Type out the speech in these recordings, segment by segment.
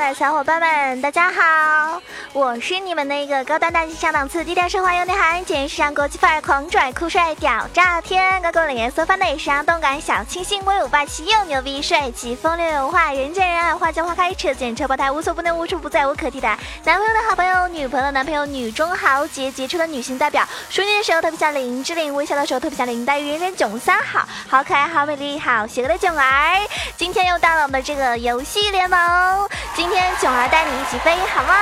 的小伙伴们，大家好！我是你们那个高端大气上档次、低调奢华有内涵、简约时尚国际范儿、狂拽酷帅屌炸天、高冷颜色范内、时尚动感小清新、威武霸气又牛逼、帅气风流有话、人见人爱、花见花开、车见车爆胎、无所不能、无处不在、无可替代。男朋友的好朋友，女朋友的男朋友，女中豪杰、杰出的女性代表。熟女的时候特别像林志玲，微笑的时候特别像林黛玉，人人囧三好，好可爱、好美丽、好邪恶的囧儿。今天又到了我们的这个游戏联盟，今天囧儿带你一起飞，好吗？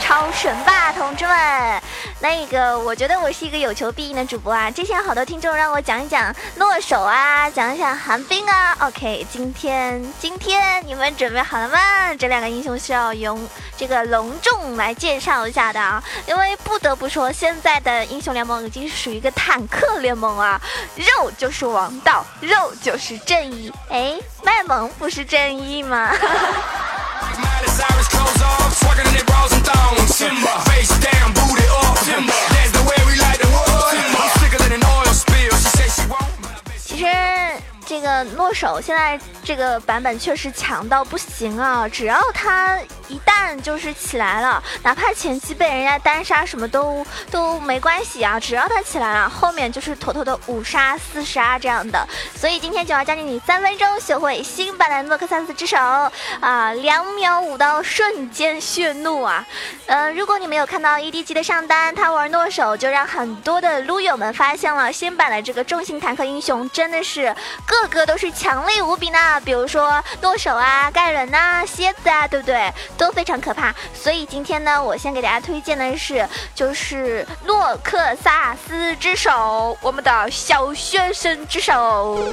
超超神吧！同志们，那个我觉得我是一个有求必应的主播啊！之前好多听众让我讲一讲诺手啊，讲一讲寒冰啊。OK，今天今天你们准备好了吗？这两个英雄需要用这个隆重来介绍一下的啊！因为不得不说，现在的英雄联盟已经是属于一个坦克联盟啊，肉就是王道，肉就是正义。哎，卖萌不是正义吗？其实这个诺手现在这个版本确实强到不行啊！只要他一旦就是起来了，哪怕前期被人家单杀什么都都没关系啊！只要他起来了，后面就是妥妥的五杀四杀这样的。所以今天就要教你三分钟学会新版的诺克萨斯之手啊！两秒五刀瞬间血怒啊！呃，如果你没有看到 EDG 的上单，他玩诺手就让很多的撸友们发现了新版的这个重型坦克英雄真的是个个都是强力无比呢！比如说诺手啊、盖伦呐、蝎子啊，对不对？都非常可怕。所以今天呢，我先给大家推荐的是，就是诺克萨斯之手，我们的小学生之手。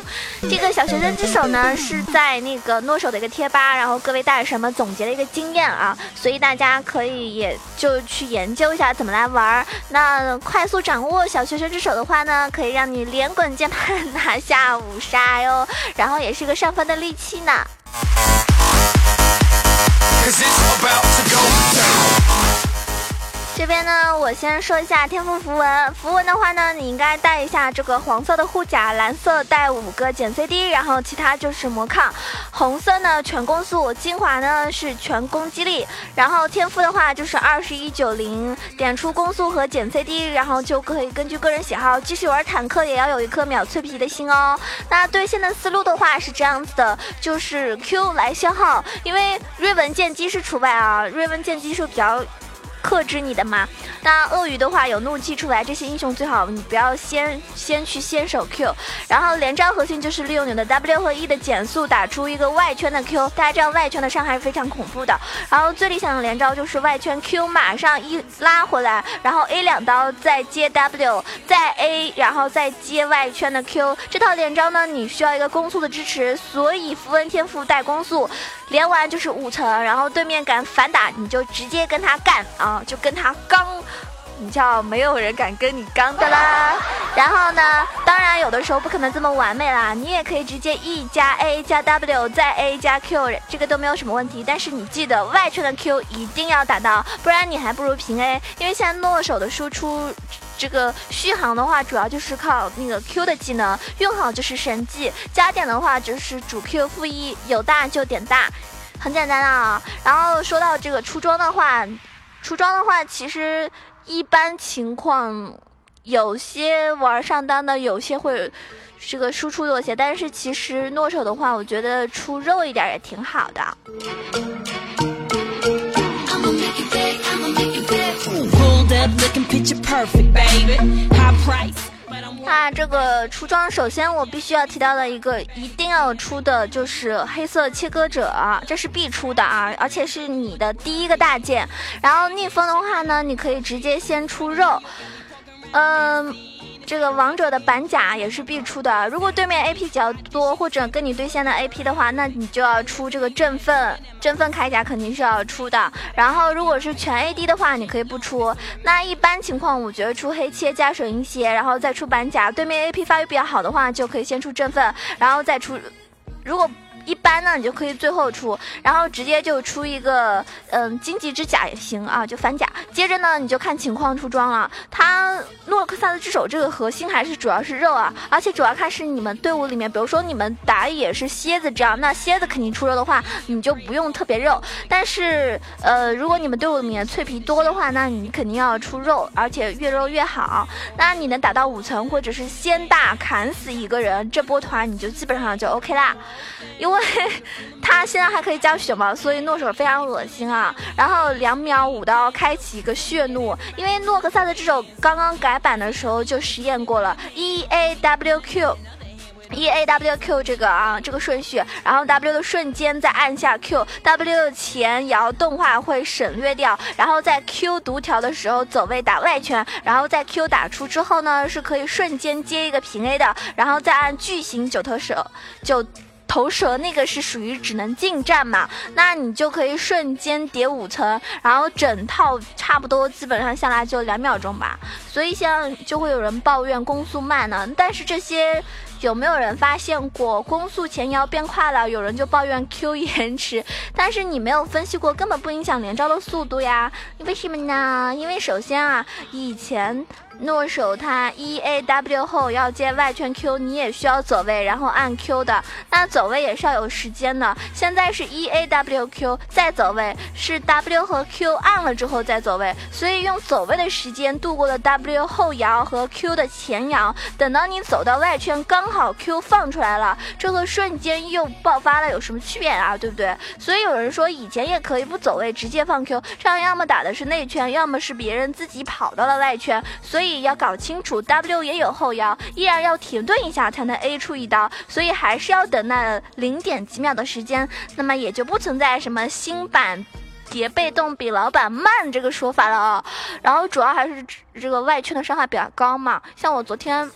这个小学生之手呢，是在那个诺手的一个贴吧，然后各位大神们总结的一个经验啊，所以大家可以也就去研究一下怎么来玩。那快速掌握小学生之手的话呢，可以让你连滚键盘拿下五杀哟，然后也是个上分的利器呢。Cause it's about to go down. 这边呢，我先说一下天赋符文。符文的话呢，你应该带一下这个黄色的护甲，蓝色带五个减 CD，然后其他就是魔抗。红色呢全攻速，精华呢是全攻击力。然后天赋的话就是二十一九零，点出攻速和减 CD，然后就可以根据个人喜好，继续玩坦克也要有一颗秒脆皮的心哦。那对线的思路的话是这样子的，就是 Q 来消耗，因为瑞文剑姬是除外啊，瑞文剑姬是比较。克制你的嘛？那鳄鱼的话有怒气出来，这些英雄最好你不要先先去先手 Q，然后连招核心就是利用你的 W 和 E 的减速打出一个外圈的 Q，大家知道外圈的伤害是非常恐怖的。然后最理想的连招就是外圈 Q 马上一拉回来，然后 A 两刀再接 W，再 A，然后再接外圈的 Q。这套连招呢，你需要一个攻速的支持，所以符文天赋带攻速，连完就是五层，然后对面敢反打，你就直接跟他干啊！就跟他刚，你叫没有人敢跟你刚的啦。然后呢，当然有的时候不可能这么完美啦，你也可以直接 E 加 A 加 W 再 A 加 Q，这个都没有什么问题。但是你记得外圈的 Q 一定要打到，不然你还不如平 A。因为现在诺手的输出，这个续航的话，主要就是靠那个 Q 的技能，用好就是神技。加点的话就是主 Q 负一，有大就点大，很简单啊。然后说到这个出装的话。出装的话，其实一般情况，有些玩上单的，有些会这个输出弱些，但是其实诺手的话，我觉得出肉一点也挺好的。那这个出装，首先我必须要提到的一个一定要出的就是黑色切割者，这是必出的啊，而且是你的第一个大件。然后逆风的话呢，你可以直接先出肉，嗯。这个王者的板甲也是必出的。如果对面 AP 比较多，或者跟你对线的 AP 的话，那你就要出这个振奋，振奋铠甲肯定是要出的。然后如果是全 AD 的话，你可以不出。那一般情况，我觉得出黑切加水银鞋，然后再出板甲。对面 AP 发育比较好的话，就可以先出振奋，然后再出。如果一般呢，你就可以最后出，然后直接就出一个嗯荆棘之甲也行啊，就反甲。接着呢，你就看情况出装了。他诺克萨斯之手这个核心还是主要是肉啊，而且主要看是你们队伍里面，比如说你们打野是蝎子这样，那蝎子肯定出肉的话，你就不用特别肉。但是呃，如果你们队伍里面脆皮多的话，那你肯定要出肉，而且越肉越好。那你能打到五层或者是先大砍死一个人，这波团你就基本上就 OK 啦。因为为他现在还可以加血嘛，所以诺手非常恶心啊。然后两秒五刀开启一个血怒，因为诺克萨斯这手刚刚改版的时候就实验过了，E A W Q，E A W Q 这个啊这个顺序，然后 W 的瞬间再按下 Q，W 前摇动画会省略掉，然后在 Q 读条的时候走位打外圈，然后在 Q 打出之后呢是可以瞬间接一个平 A 的，然后再按巨型九头蛇九。头蛇那个是属于只能近战嘛，那你就可以瞬间叠五层，然后整套差不多基本上下来就两秒钟吧。所以现在就会有人抱怨攻速慢呢，但是这些有没有人发现过攻速前摇变快了？有人就抱怨 Q 延迟，但是你没有分析过，根本不影响连招的速度呀。为什么呢？因为首先啊，以前。诺手他 E A W 后要接外圈 Q，你也需要走位，然后按 Q 的，那走位也是要有时间的。现在是 E A W Q 再走位，是 W 和 Q 按了之后再走位，所以用走位的时间度过了 W 后摇和 Q 的前摇，等到你走到外圈，刚好 Q 放出来了，这和瞬间又爆发了有什么区别啊？对不对？所以有人说以前也可以不走位直接放 Q，这样要么打的是内圈，要么是别人自己跑到了外圈，所以。所以要搞清楚，W 也有后摇，依然要停顿一下才能 A 出一刀，所以还是要等那零点几秒的时间，那么也就不存在什么新版叠被动比老板慢这个说法了啊。然后主要还是这个外圈的伤害比较高嘛，像我昨天。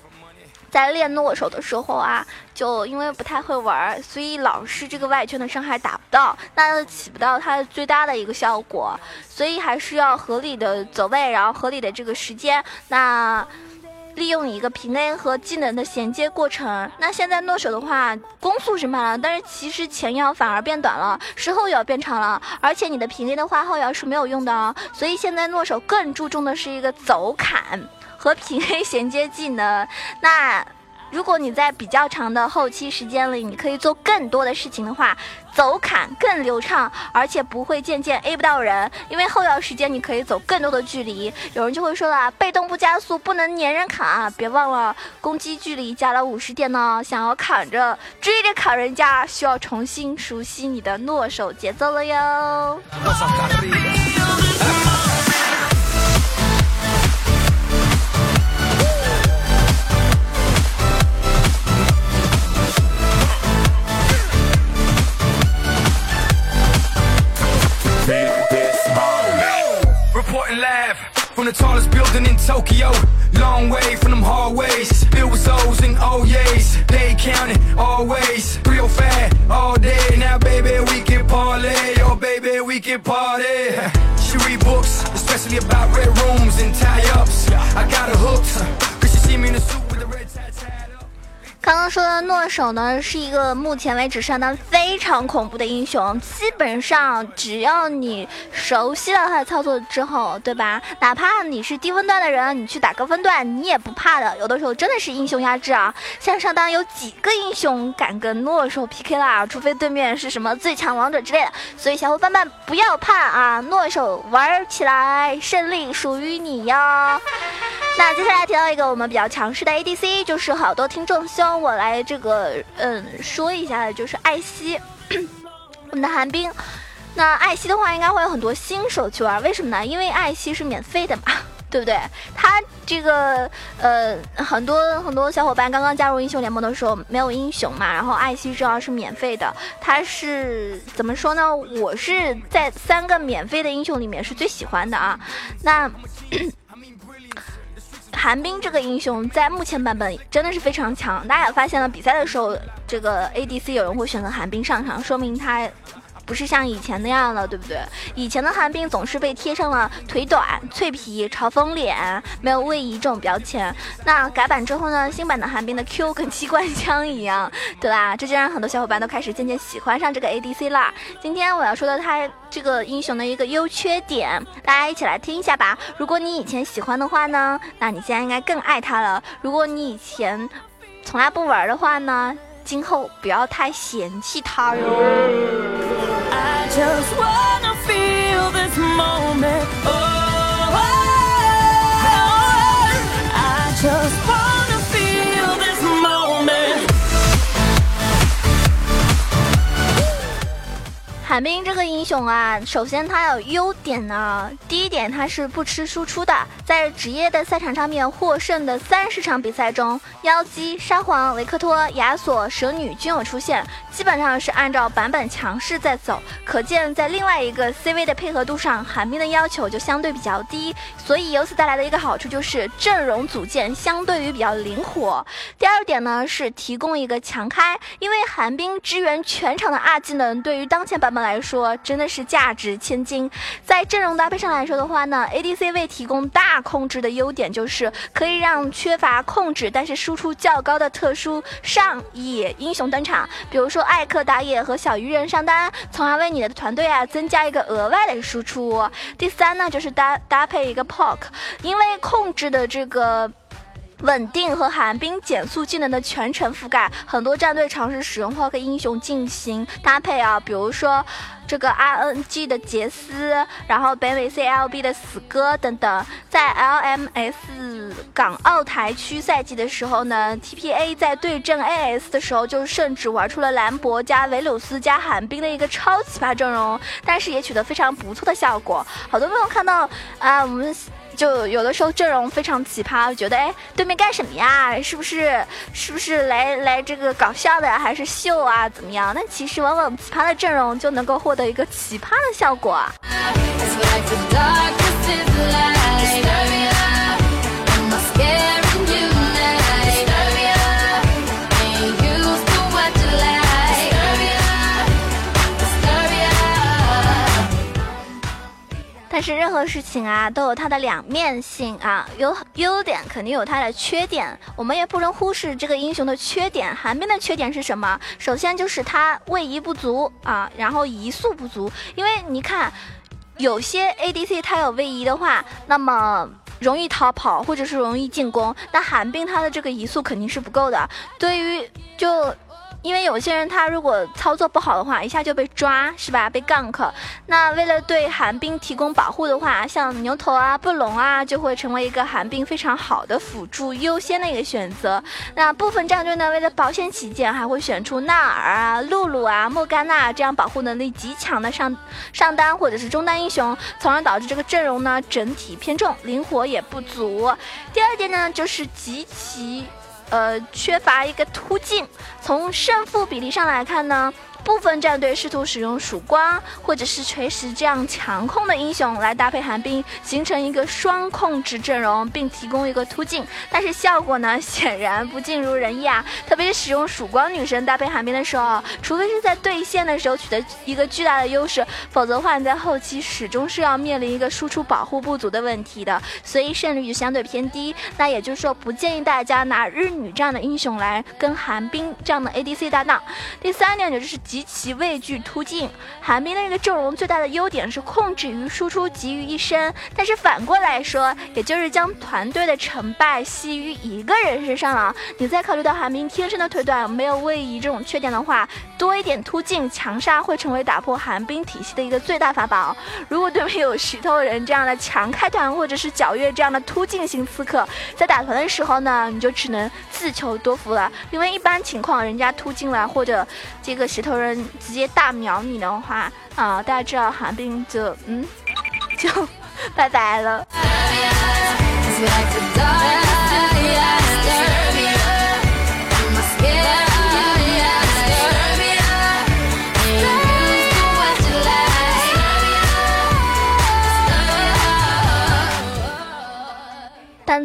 在练诺手的时候啊，就因为不太会玩，所以老是这个外圈的伤害打不到，那起不到它最大的一个效果，所以还是要合理的走位，然后合理的这个时间，那利用一个平 A 和技能的衔接过程。那现在诺手的话，攻速是慢了，但是其实前摇反而变短了，是后摇变长了，而且你的平 A 的话后摇是没有用的哦，所以现在诺手更注重的是一个走砍。和平 A 衔接技能，那如果你在比较长的后期时间里，你可以做更多的事情的话，走砍更流畅，而且不会渐渐 A 不到人，因为后摇时间你可以走更多的距离。有人就会说了，被动不加速不能粘人砍啊，别忘了攻击距离加了五十点呢。想要砍着追着砍人家，需要重新熟悉你的诺手节奏了哟。康说的诺手呢，是一个目前为止上单非常恐怖的英雄。基本上只要你熟悉了他的操作之后，对吧？哪怕你是低分段的人，你去打高分段，你也不怕的。有的时候真的是英雄压制啊！像上单有几个英雄敢跟诺手 PK 啦？除非对面是什么最强王者之类的。所以小伙伴们不要怕啊，诺手玩起来，胜利属于你哟！那接下来提到一个我们比较强势的 ADC，就是好多听众希望我来这个嗯说一下，就是艾希，我们的寒冰。那艾希的话，应该会有很多新手去玩，为什么呢？因为艾希是免费的嘛，对不对？他这个呃很多很多小伙伴刚刚加入英雄联盟的时候没有英雄嘛，然后艾希正好是免费的，他是怎么说呢？我是在三个免费的英雄里面是最喜欢的啊，那。寒冰这个英雄在目前版本真的是非常强，大家也发现了，比赛的时候这个 ADC 有人会选择寒冰上场，说明他不是像以前那样了，对不对？以前的寒冰总是被贴上了腿短、脆皮、嘲讽脸、没有位移这种标签。那改版之后呢？新版的寒冰的 Q 跟机关枪一样，对吧？这就让很多小伙伴都开始渐渐喜欢上这个 ADC 啦。今天我要说的他这个英雄的一个优缺点，大家一起来听一下吧。如果你以前喜欢的话呢，那你现在应该更爱他了。如果你以前从来不玩的话呢，今后不要太嫌弃他哟。just wanna feel this moment. 寒冰这个英雄啊，首先他有优点呢。第一点，他是不吃输出的，在职业的赛场上面获胜的三十场比赛中，妖姬、沙皇、维克托、亚索、蛇女均有出现，基本上是按照版本强势在走。可见在另外一个 CV 的配合度上，寒冰的要求就相对比较低，所以由此带来的一个好处就是阵容组建相对于比较灵活。第二点呢是提供一个强开，因为寒冰支援全场的二技能，对于当前版本。来说真的是价值千金，在阵容搭配上来说的话呢，ADC 为提供大控制的优点就是可以让缺乏控制但是输出较高的特殊上野英雄登场，比如说艾克打野和小鱼人上单，从而为你的团队啊增加一个额外的输出。第三呢，就是搭搭配一个 POK，因为控制的这个。稳定和寒冰减速技能的全程覆盖，很多战队尝试使用 POK 英雄进行搭配啊，比如说这个 RNG 的杰斯，然后北美 CLB 的死歌等等。在 LMS 港澳台区赛季的时候呢，TPA 在对阵 AS 的时候，就甚至玩出了兰博加维鲁斯加寒冰的一个超奇葩阵容，但是也取得非常不错的效果。好多朋友看到啊，我们。就有的时候阵容非常奇葩，觉得哎，对面干什么呀？是不是是不是来来这个搞笑的，还是秀啊？怎么样？那其实往往奇葩的阵容就能够获得一个奇葩的效果。但是任何事情啊，都有它的两面性啊，有优点肯定有它的缺点，我们也不能忽视这个英雄的缺点。寒冰的缺点是什么？首先就是他位移不足啊，然后移速不足。因为你看，有些 ADC 它有位移的话，那么容易逃跑或者是容易进攻，那寒冰它的这个移速肯定是不够的。对于就。因为有些人他如果操作不好的话，一下就被抓，是吧？被 gank。那为了对寒冰提供保护的话，像牛头啊、布隆啊，就会成为一个寒冰非常好的辅助优先的一个选择。那部分战队呢，为了保险起见，还会选出纳尔啊、露露啊、莫甘娜这样保护能力极强的上上单或者是中单英雄，从而导致这个阵容呢整体偏重，灵活也不足。第二点呢，就是极其。呃，缺乏一个突进。从胜负比例上来看呢？部分战队试图使用曙光或者是锤石这样强控的英雄来搭配寒冰，形成一个双控制阵容，并提供一个突进，但是效果呢显然不尽如人意啊！特别是使用曙光女神搭配寒冰的时候，除非是在对线的时候取得一个巨大的优势，否则的话你在后期始终是要面临一个输出保护不足的问题的，所以胜率就相对偏低。那也就是说，不建议大家拿日女这样的英雄来跟寒冰这样的 ADC 搭档。第三点就是。极极其畏惧突进，寒冰的这个阵容最大的优点是控制与输出集于一身，但是反过来说，也就是将团队的成败系于一个人身上了。你再考虑到寒冰天生的腿短，没有位移这种缺点的话，多一点突进强杀会成为打破寒冰体系的一个最大法宝。如果对面有石头人这样的强开团，或者是皎月这样的突进型刺客，在打团的时候呢，你就只能自求多福了，因为一般情况人家突进了或者这个石头人。直接大秒你的话啊，大家知道寒冰就嗯 就拜拜了。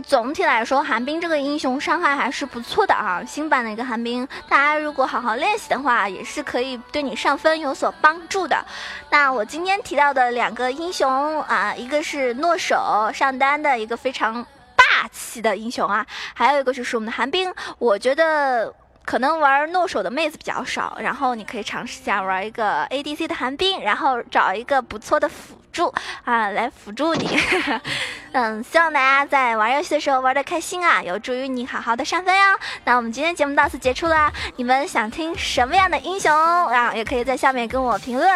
总体来说，寒冰这个英雄伤害还是不错的啊。新版的一个寒冰，大家如果好好练习的话，也是可以对你上分有所帮助的。那我今天提到的两个英雄啊，一个是诺手上单的一个非常霸气的英雄啊，还有一个就是我们的寒冰，我觉得。可能玩诺手的妹子比较少，然后你可以尝试一下玩一个 ADC 的寒冰，然后找一个不错的辅助啊来辅助你。嗯，希望大家在玩游戏的时候玩的开心啊，有助于你好好的上分哦。那我们今天节目到此结束啦，你们想听什么样的英雄啊？也可以在下面跟我评论。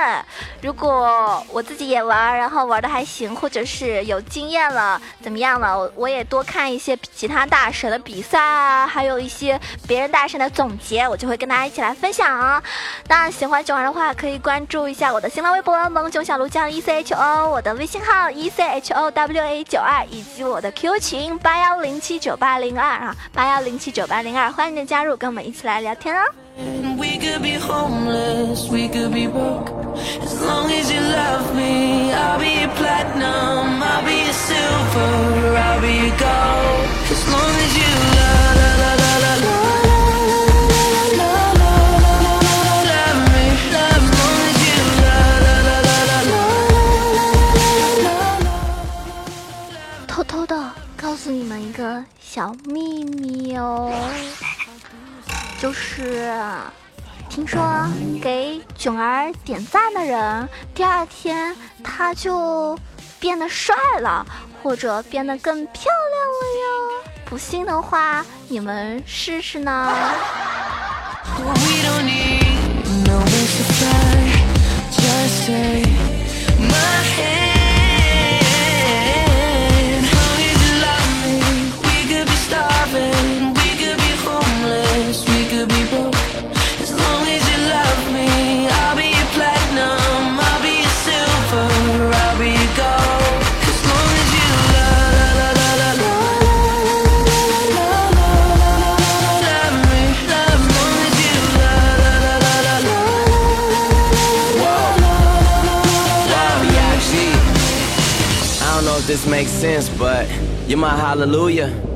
如果我自己也玩，然后玩的还行，或者是有经验了，怎么样了？我我也多看一些其他大神的比赛啊，还有一些别人大神的总结，我就会跟大家一起来分享。当然，喜欢九儿的话，可以关注一下我的新浪微博“萌囧小鹿酱 E C H O”，我的微信号 “E C H O W A 九”。二以及我的 Q 群八幺零七九八零二啊，八幺零七九八零二，欢迎你的加入，跟我们一起来聊天哦。诉你们一个小秘密哦，就是听说给囧儿点赞的人，第二天他就变得帅了，或者变得更漂亮了哟。不信的话，你们试试呢。this makes sense, but you're my hallelujah.